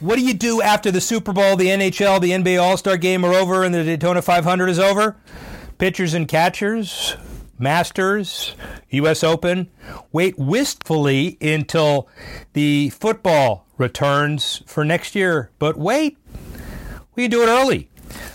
What do you do after the Super Bowl, the NHL, the NBA All Star game are over, and the Daytona 500 is over? Pitchers and catchers, Masters, U.S. Open. Wait wistfully until the football returns for next year. But wait, we can do it early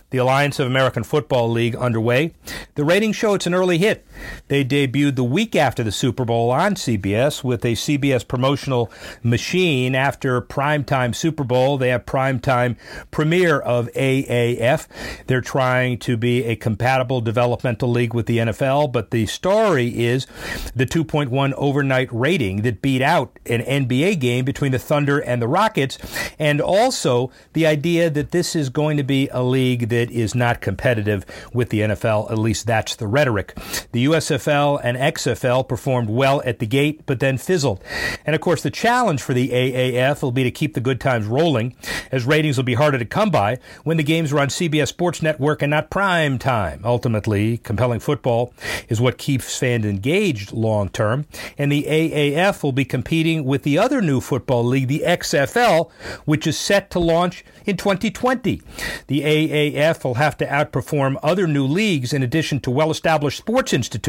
the Alliance of American Football League underway. The ratings show it's an early hit. They debuted the week after the Super Bowl on CBS with a CBS promotional machine. After primetime Super Bowl, they have primetime premiere of AAF. They're trying to be a compatible developmental league with the NFL, but the story is the 2.1 overnight rating that beat out an NBA game between the Thunder and the Rockets, and also the idea that this is going to be a league that is not competitive with the NFL. At least that's the rhetoric. The USFL and XFL performed well at the gate, but then fizzled. And of course, the challenge for the AAF will be to keep the good times rolling, as ratings will be harder to come by when the games are on CBS Sports Network and not prime time. Ultimately, compelling football is what keeps fans engaged long term, and the AAF will be competing with the other new football league, the XFL, which is set to launch in 2020. The AAF will have to outperform other new leagues in addition to well established sports institutions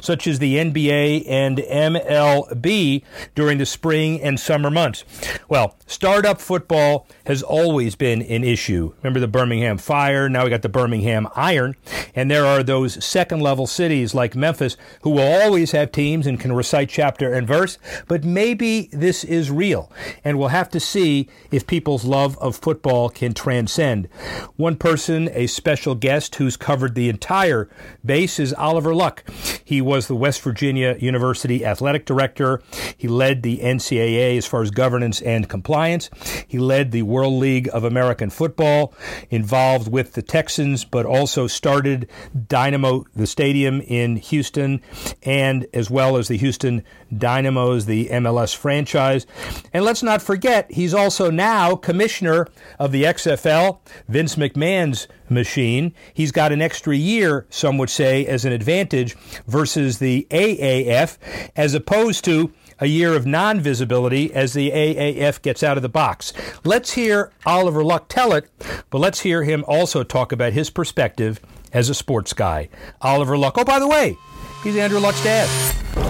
such as the NBA and MLB during the spring and summer months. Well, startup football has always been an issue. Remember the Birmingham Fire? Now we got the Birmingham Iron. And there are those second level cities like Memphis who will always have teams and can recite chapter and verse. But maybe this is real. And we'll have to see if people's love of football can transcend. One person, a special guest who's covered the entire base, is Oliver Luck. He was the West Virginia University athletic director. He led the NCAA as far as governance and compliance. He led the World League of American Football, involved with the Texans, but also started Dynamo, the stadium in Houston, and as well as the Houston Dynamos, the MLS franchise. And let's not forget, he's also now commissioner of the XFL, Vince McMahon's machine. He's got an extra year, some would say, as an advantage versus the AAF, as opposed to a year of non visibility as the AAF gets out of the box. Let's hear Oliver Luck tell it, but let's hear him also talk about his perspective as a sports guy. Oliver Luck. Oh, by the way, he's Andrew Luck's dad.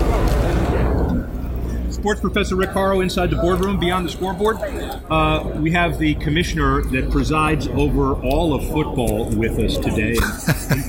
Sports Professor Rick Horrow inside the boardroom beyond the scoreboard. Uh, we have the commissioner that presides over all of football with us today.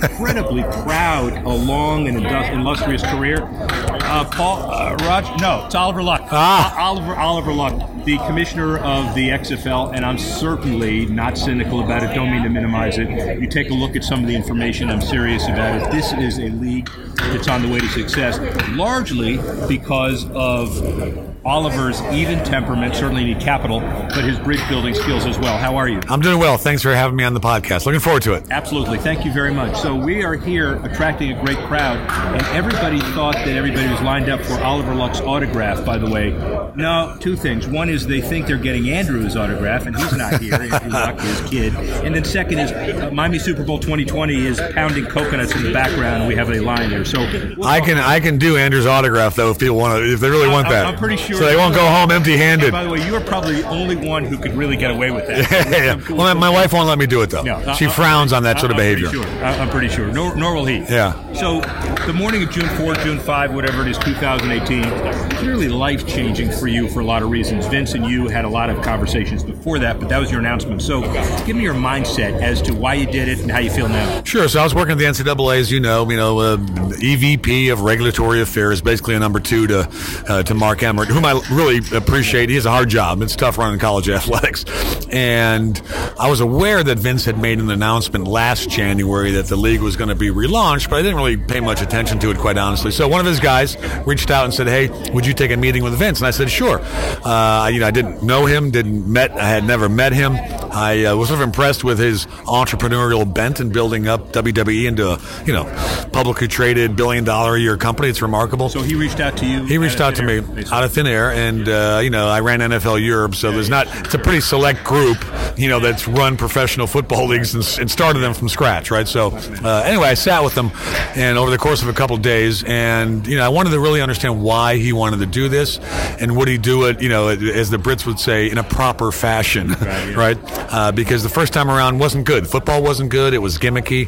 Incredibly proud, a long and illustrious career. Uh, Paul, uh, Raj, no, it's Oliver Luck. Ah. Oliver, Oliver Luck, the commissioner of the XFL, and I'm certainly not cynical about it. Don't mean to minimize it. You take a look at some of the information. I'm serious about it. This is a league that's on the way to success, largely because of Amen. Oliver's even temperament, certainly need capital, but his bridge building skills as well. How are you? I'm doing well. Thanks for having me on the podcast. Looking forward to it. Absolutely. Thank you very much. So we are here attracting a great crowd, and everybody thought that everybody was lined up for Oliver Luck's autograph, by the way. No, two things. One is they think they're getting Andrew's autograph, and he's not here. Andrew Luck, his kid. And then second is uh, Miami Super Bowl 2020 is pounding coconuts in the background, and we have a line there. So we'll I can I can do Andrew's autograph though if people want to if they really want that. I'm pretty sure. So they won't go home empty-handed. By the way, you are probably the only one who could really get away with that. yeah, yeah. Cool well, my wife won't let me do it though. No, she frowns on that sort of I'm behavior. Pretty sure. I'm pretty sure. Nor, nor will he. Yeah. So the morning of June 4, June 5, whatever it is, 2018, clearly life-changing for you for a lot of reasons. Vince and you had a lot of conversations before that, but that was your announcement. So give me your mindset as to why you did it and how you feel now. Sure. So I was working at the NCAA, as you know, you know, uh, EVP of Regulatory Affairs, basically a number two to uh, to Mark Emmert, whom I really appreciate. He has a hard job. It's tough running college athletics, and I was aware that Vince had made an announcement last January that the league was going to be relaunched, but I didn't really pay much attention to it, quite honestly. So one of his guys reached out and said, "Hey, would you take a meeting with Vince?" And I said, "Sure." Uh, you know, I didn't know him, didn't met, I had never met him. I uh, was sort of impressed with his entrepreneurial bent in building up WWE into a you know publicly traded billion dollar a year company. It's remarkable. So he reached out to you. He reached out to air, me basically. out of thin air, and uh, you know I ran NFL Europe, so there's not. It's a pretty select group, you know, that's run professional football leagues and, and started them from scratch, right? So uh, anyway, I sat with him, and over the course of a couple of days, and you know I wanted to really understand why he wanted to do this, and would he do it, you know, as the Brits would say, in a proper fashion, right? Uh, because the first time around wasn't good. Football wasn't good. It was gimmicky,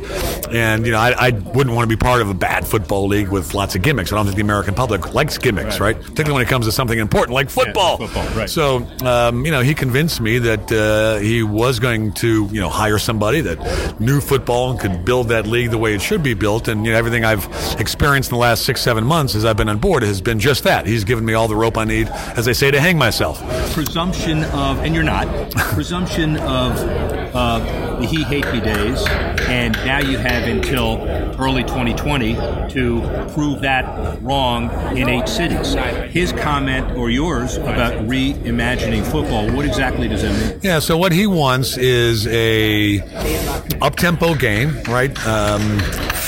and you know I, I wouldn't want to be part of a bad football league with lots of gimmicks. I don't think the American public likes gimmicks, right? Particularly when it comes to something important like football. football, right. So, um, you know, he convinced me that uh, he was going to, you know, hire somebody that knew football and could build that league the way it should be built. And you know, everything I've experienced in the last six, seven months as I've been on board has been just that. He's given me all the rope I need, as they say, to hang myself. Presumption of, and you're not, presumption of uh, the he hate me days, and now you have until early 2020 to prove that wrong in eight cities. His comment or yours about reimagining football, what exactly does that mean? Yeah. So what he wants is a up tempo game, right? Um,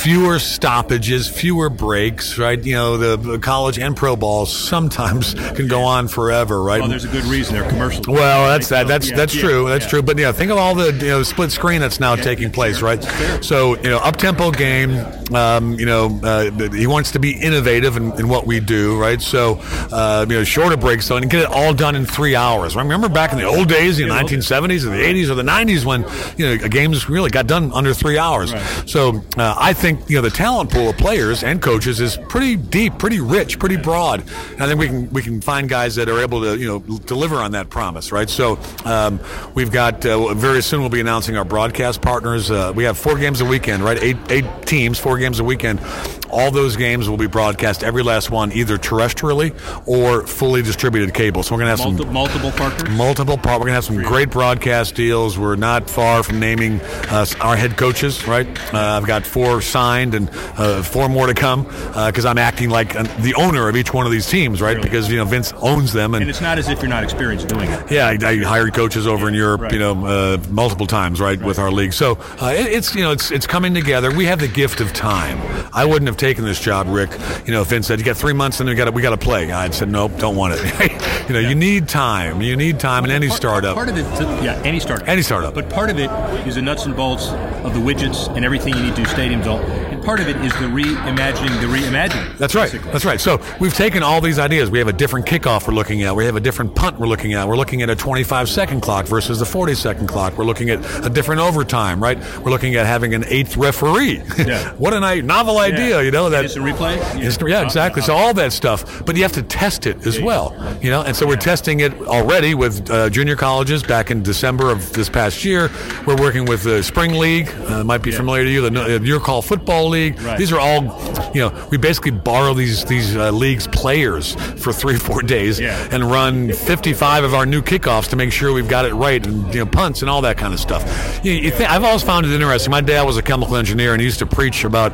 fewer stoppages, fewer breaks, right? You know, the, the college and pro ball sometimes can go on forever, right? Well, there's a good reason they're commercials. Well, that's that. That's Yeah, that's yeah, true. That's yeah. true. But yeah, think of all the you know split screen that's now taking place, right? So you know, up tempo game. Um, you know, uh, he wants to be innovative in, in what we do, right? So uh, you know, shorter breaks though, and get it all done in three hours. Right? Remember back in the old days, in the 1970s or the 80s or the 90s, when you know games really got done under three hours. So uh, I think you know the talent pool of players and coaches is pretty deep, pretty rich, pretty broad. And I think we can we can find guys that are able to you know deliver on that promise, right? So um, we've got uh, very soon we'll be announcing our broadcast partners. Uh, we have four games a weekend, right? Eight eight teams, four games a weekend. All those games will be broadcast, every last one, either terrestrially or fully distributed cable. So we're gonna have some Multiple, multiple partners? multiple part. We're gonna have some great broadcast deals. We're not far from naming uh, our head coaches. Right, uh, I've got four signed and uh, four more to come because I'm acting like the owner of each one of these teams. Right, because you know Vince owns them, And and it's not as if you're not experienced doing it. yeah, I, I hired coaches over in Europe, Right. you know, uh, multiple times, right, with our league. So uh, it, it's you know it's it's coming together. We have the gift of time. I wouldn't have taken this job, Rick. You know, Vince said you got three months and we got we got to play, I'd said nope, don't want it. you know, you need time. You need time in any Part- startup. Part of it, yeah, any startup. Any startup. But part of it is the nuts and bolts of the widgets and everything you need to do stadiums all. Part of it is the reimagining the reimagining. That's right. basically. That's right. So we've taken all these ideas. We have a different kickoff we're looking at. We have a different punt we're looking at. We're looking at a 25 second clock versus the 40 second clock. We're looking at a different overtime, right? We're looking at having an eighth referee. Yeah. what a novel idea, Yeah. you know that. Instant replay? Yeah. Instant- yeah, exactly. So all that stuff, but you have to test it as well, you know. And so we're testing it already with uh, junior colleges. Back in December of this past year, we're working with the Spring League. Uh, might be familiar to you, the uh, Your Call Football League. Right. These are all, you know, we basically borrow these these uh, leagues players for three or four days Yeah. and run 55 of our new kickoffs to make sure we've got it right and you know punts and all that kind of stuff. You, you think, I've always found it interesting. My dad was a chemical engineer and he used to preach about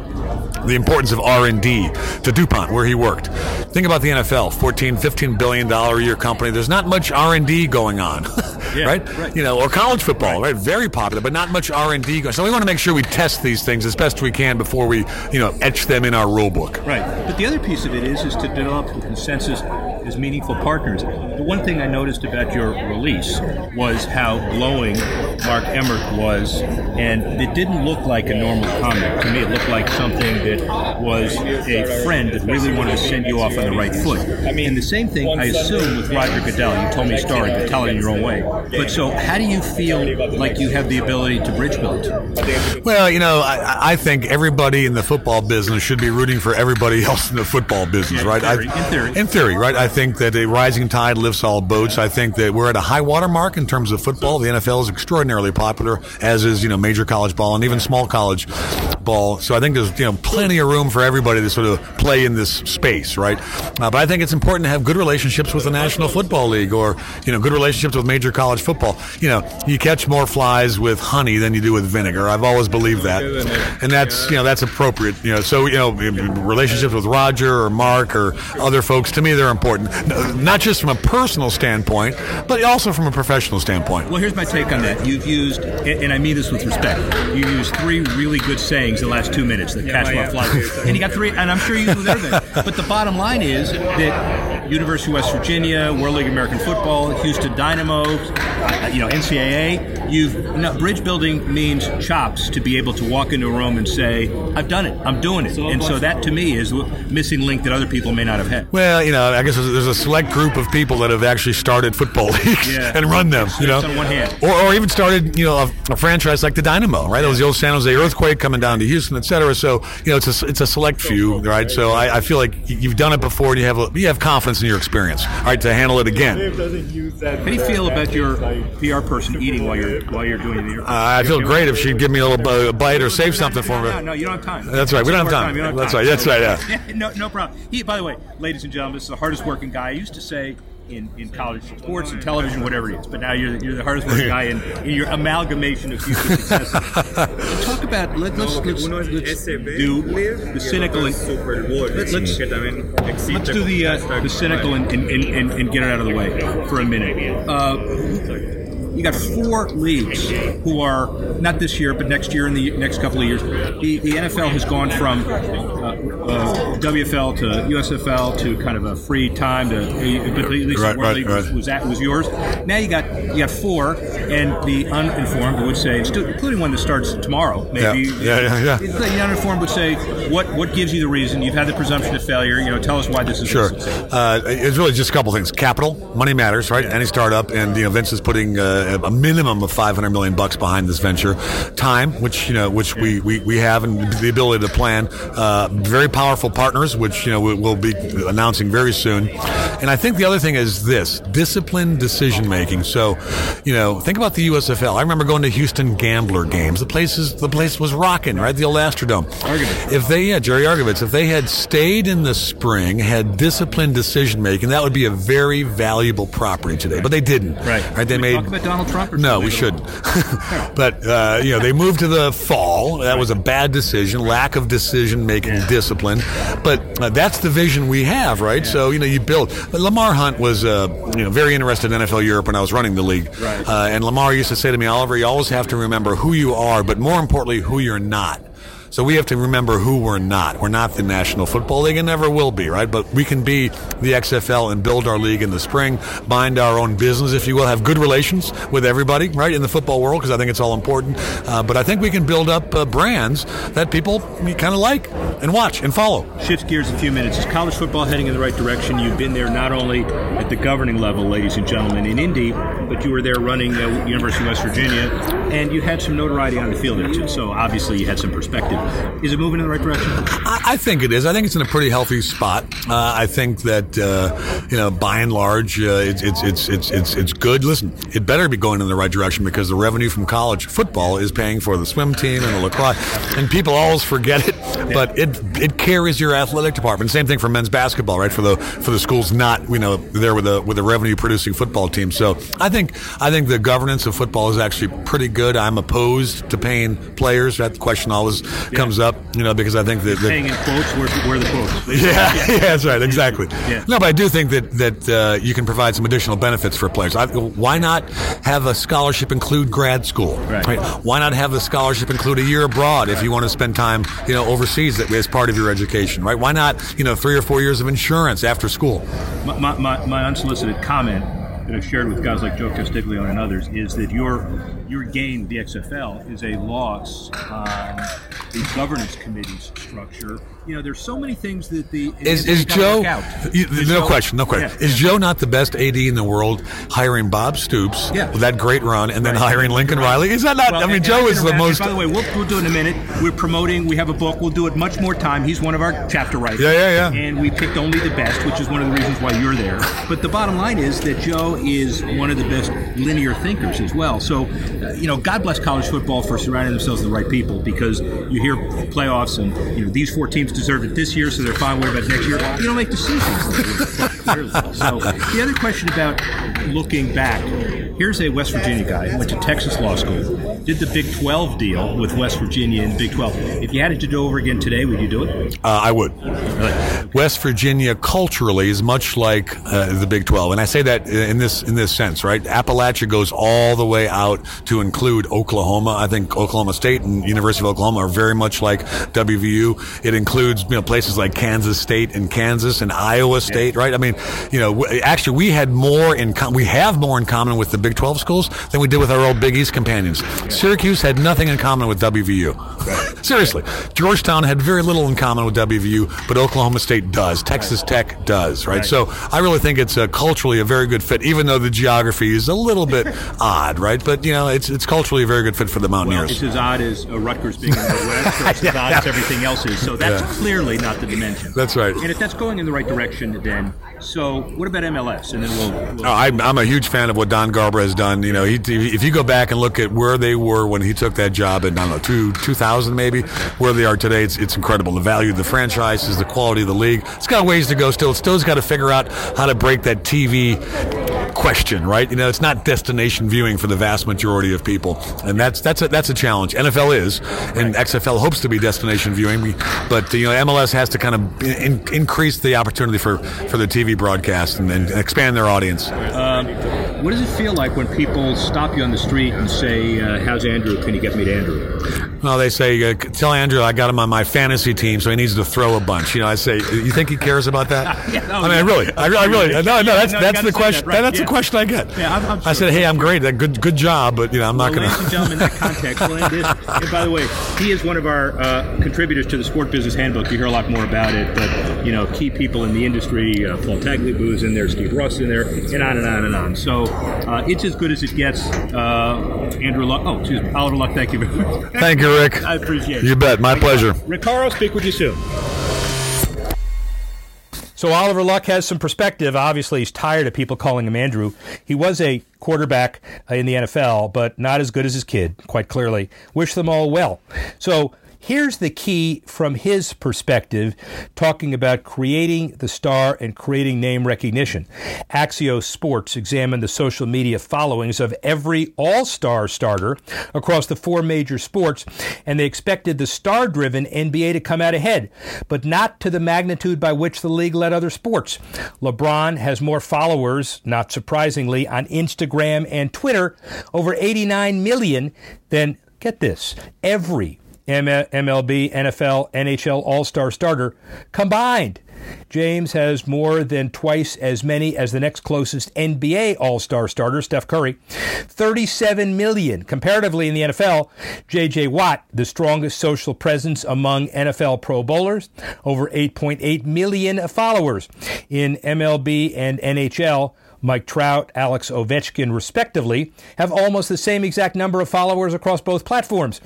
the importance of R&D to DuPont where he worked. Think about the NFL, 14 15 billion dollar a year company. There's not much R&D going on. Yeah, right? right. You know, or college football, right? Very popular, but not much R&D going. So we want to make sure we test these things as best we can before we, you know, etch them in our rule book. Right. But the other piece of it is is to develop a consensus as meaningful partners. The one thing I noticed about your release was how glowing Mark Emmert was, and it didn't look like a normal comment. To me, it looked like something that was a friend that really wanted to send you off on the right foot. And the same thing, I assume, with Roger Goodell. You told me a story, but tell it in your own way. But so, how do you feel like you have the ability to bridge build? Well, you know, I, I think everybody in the football business should be rooting for everybody else in the football business, Yeah, in right? theory, I, in theory. in theory, right? I think that a rising tide lifts all boats. I think that we're at a high water mark in terms of football. The NFL is extraordinarily popular, as is you know major college ball and even small college ball. So I think there's you know plenty of room for everybody to sort of play in this space, right? Uh, but I think it's important to have good relationships with the National Football League or you know good relationships with major college football. You know, you catch more flies with honey than you do with vinegar. I've always believed that, and that's you know that's appropriate. You know, so you know relationships with Roger or Mark or other folks to me they're important, not just from a personal standpoint, but also from a professional standpoint. Well, here's my take on that. You've used, and I mean this with respect, you used three really good sayings the last two minutes that catch my fly, and you got three, and I'm sure you knew everything. But the bottom line is that University of West Virginia, World League of American Football, Houston Dynamo, uh, you know NCAA. You've no, bridge building means chops to be able to walk into a room and say, "I've done it. I'm doing it." And so that to me is a missing link that other people may not have had. Well, you know, I guess there's a select group of people that have actually started football leagues Yeah. and run them. You know, on one hand. or, or even started you know a, a franchise like the Dynamo, right? That was the old San Jose earthquake coming down to Houston, et cetera. So you know, it's a it's a select few, right? So I, I feel like you've done it before, and you have a, you have confidence in your experience, right, to handle it again. How do you feel about your PR person eating while you're while you're doing the? Uh, I feel great if she'd give me a little bu- bite or save something for me. no, no, you don't have time. That's right. We don't have time. You don't That's time. right. That's right. Yeah. no, no problem. He, by the way, ladies and gentlemen, this is the hardest working guy. I used to say in, in college sports and television, whatever it is, but now you're, you're the hardest working guy in, in your amalgamation of future successes. Talk about let, let's let's, let's do the cynical and let's, let's, let's do the uh, the cynical and, and, and, and, and get it out of the way for a minute. Uh, you got four leagues who are not this year, but next year and the next couple of years. The, the NFL has gone from uh, uh, WFL to USFL to kind of a free time to but at least Right, the World right, League was, right. was that was yours. Now you got you got four, and the uninformed would say, including one that starts tomorrow, maybe. Yeah, yeah, yeah, yeah. The uninformed would say, what what gives you the reason? You've had the presumption of failure. You know, tell us why this is Sure. Uh, it's really just a couple things. Capital, money matters, right? Any startup, and you know, Vince is putting uh, a minimum of 500 million bucks behind this venture. Time, which you know, which we, we, we have, and the ability to plan. Uh, very powerful partners, which you know we- we'll be announcing very soon. And I think the other thing is this: disciplined decision making. So, you know, think about the USFL. I remember going to Houston Gambler games. The place is the place was rocking, right? The old Astrodome. If they, yeah, Jerry Argovitz, if they had stayed in the spring, had disciplined decision making, that would be a very valuable property today. But they didn't. Right. Right. They made talk about Donald Trump or no, we shouldn't. but uh, you know, they moved to the fall. That was a bad decision, lack of decision making discipline. But uh, that's the vision we have, right? So you know, you build. Lamar Hunt was uh, you know very interested in NFL Europe when I was running the league. Right. Uh, and Lamar used to say to me, Oliver, you always have to remember who you are, but more importantly, who you're not. So we have to remember who we're not. We're not the National Football League and never will be, right? But we can be the XFL and build our league in the spring, mind our own business, if you will, have good relations with everybody, right, in the football world, because I think it's all important. Uh, but I think we can build up uh, brands that people kind of like and watch and follow. Shift gears a few minutes. Is college football heading in the right direction? You've been there not only at the governing level, ladies and gentlemen, in Indy, but you were there running uh, University of West Virginia, and you had some notoriety on the field there too. So obviously you had some perspective. Is it moving in the right direction? I, I think it is. I think it's in a pretty healthy spot. Uh, I think that uh, you know, by and large, uh, it's, it's it's it's it's it's good. Listen, it better be going in the right direction because the revenue from college football is paying for the swim team and the lacrosse, and people always forget it. But it it carries your athletic department. Same thing for men's basketball, right? For the for the schools not you know there with a with a revenue producing football team. So I think I think the governance of football is actually pretty good. I'm opposed to paying players. That question always comes up, you know, because I think that, that Saying in quotes, where, where the quotes? yeah, yeah, that's right, exactly. Yeah. No, but I do think that that uh, you can provide some additional benefits for players. I, why not have a scholarship include grad school? Right. Why not have the scholarship include a year abroad if you want to spend time, you know, overseas as part of your education? Right? Why not, you know, three or four years of insurance after school? My, my, my, my unsolicited comment that I've shared with guys like Joe Castiglione and others is that your your game, the XFL, is a loss on the governance committee's structure. You know, there's so many things that the is, is Joe? You, no Joe, question, no question. Yeah, is yeah. Joe not the best AD in the world? Hiring Bob Stoops yeah. with that great run, and then right. hiring Lincoln right. Riley. Is that not? Well, I mean, and, Joe and is the most. By the way, we'll, we'll do it in a minute. We're promoting. We have a book. We'll do it much more time. He's one of our chapter writers. Yeah, yeah, yeah. And we picked only the best, which is one of the reasons why you're there. But the bottom line is that Joe is one of the best linear thinkers as well. So, you know, God bless college football for surrounding themselves with the right people because you hear playoffs and you know these four teams deserved it this year, so they're fine. What about next year? You don't make decisions. so the other question about looking back Here's a West Virginia guy who went to Texas Law School, did the Big 12 deal with West Virginia and Big 12. If you had it to do over again today, would you do it? Uh, I would. Really? West Virginia culturally is much like uh, the Big 12, and I say that in this in this sense, right? Appalachia goes all the way out to include Oklahoma. I think Oklahoma State and University of Oklahoma are very much like WVU. It includes you know places like Kansas State and Kansas and Iowa State, right? I mean, you know, actually we had more in com- we have more in common with the Big Big 12 schools than we did with our old Big East companions. Syracuse had nothing in common with WVU. Seriously. Georgetown had very little in common with WVU, but Oklahoma State does. Texas Tech does, right? So I really think it's a, culturally a very good fit, even though the geography is a little bit odd, right? But, you know, it's it's culturally a very good fit for the Mountaineers. Well, it's as odd as uh, Rutgers being in the West, or it's as odd as everything else is. So that's yeah. clearly not the dimension. That's right. And if that's going in the right direction, then so what about MLS? And then we'll. we'll oh, I'm, I'm a huge fan of what Don Garber has done. You know, he, if you go back and look at where they were when he took that job in I don't know two 2000 maybe, where they are today, it's, it's incredible. The value of the franchises, the quality of the league. It's got ways to go. Still, still's got to figure out how to break that TV question, right? You know, it's not destination viewing for the vast majority of people, and that's that's a that's a challenge. NFL is, and XFL hopes to be destination viewing, but you know, MLS has to kind of in, increase the opportunity for for the TV broadcast and, and expand their audience. Um, what does it feel like when people stop you on the street and say, uh, "How's Andrew? Can you get me to Andrew?" Well, they say, uh, "Tell Andrew I got him on my fantasy team, so he needs to throw a bunch." You know, I say, "You think he cares about that?" yeah, no, I mean, really, I, I really, no, no, that's no, that's the question. That, right. That's yeah. the question I get. Yeah, I'm, I'm sure. I said, "Hey, I'm great. Good, good job," but you know, I'm well, not going to. Ladies and gentlemen, in that context, we'll this. And by the way, he is one of our uh, contributors to the Sport Business Handbook. You hear a lot more about it, but you know, key people in the industry, uh, Paul is in there, Steve Ross in there, and on and on and on. So uh, it's as good as it gets. Uh, Andrew Luck. Oh, excuse me, Oliver Luck. Thank you very much. Thank you, Rick. I appreciate it. You bet. My pleasure. Ricardo, speak with you soon. So Oliver Luck has some perspective. Obviously, he's tired of people calling him Andrew. He was a quarterback in the NFL, but not as good as his kid, quite clearly. Wish them all well. So Here's the key from his perspective, talking about creating the star and creating name recognition. Axios Sports examined the social media followings of every all star starter across the four major sports, and they expected the star driven NBA to come out ahead, but not to the magnitude by which the league led other sports. LeBron has more followers, not surprisingly, on Instagram and Twitter, over 89 million, than, get this, every MLB, NFL, NHL All Star starter combined. James has more than twice as many as the next closest NBA All Star starter, Steph Curry. 37 million. Comparatively in the NFL, J.J. Watt, the strongest social presence among NFL Pro Bowlers, over 8.8 million followers. In MLB and NHL, Mike Trout, Alex Ovechkin, respectively, have almost the same exact number of followers across both platforms,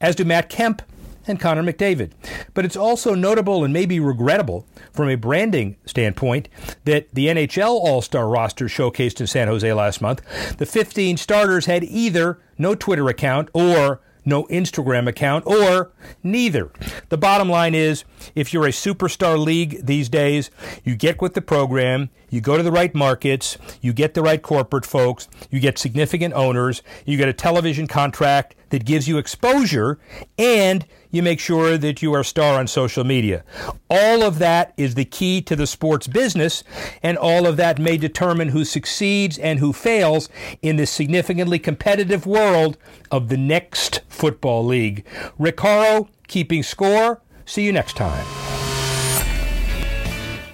as do Matt Kemp and Connor McDavid. But it's also notable and maybe regrettable from a branding standpoint that the NHL All Star roster showcased in San Jose last month, the 15 starters had either no Twitter account or no Instagram account, or neither. The bottom line is if you're a superstar league these days, you get with the program, you go to the right markets, you get the right corporate folks, you get significant owners, you get a television contract that gives you exposure, and you make sure that you are a star on social media. All of that is the key to the sports business, and all of that may determine who succeeds and who fails in this significantly competitive world of the next football league. Rick Horrow, keeping score. See you next time.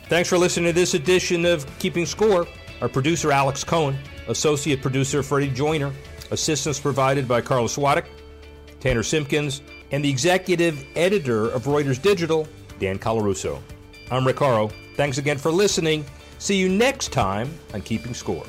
Thanks for listening to this edition of Keeping Score. Our producer, Alex Cohen. Associate producer, Freddie Joyner. Assistance provided by Carlos Swadek, Tanner Simpkins, and the executive editor of Reuters Digital, Dan Colarusso. I'm Rick. Thanks again for listening. See you next time on Keeping Score.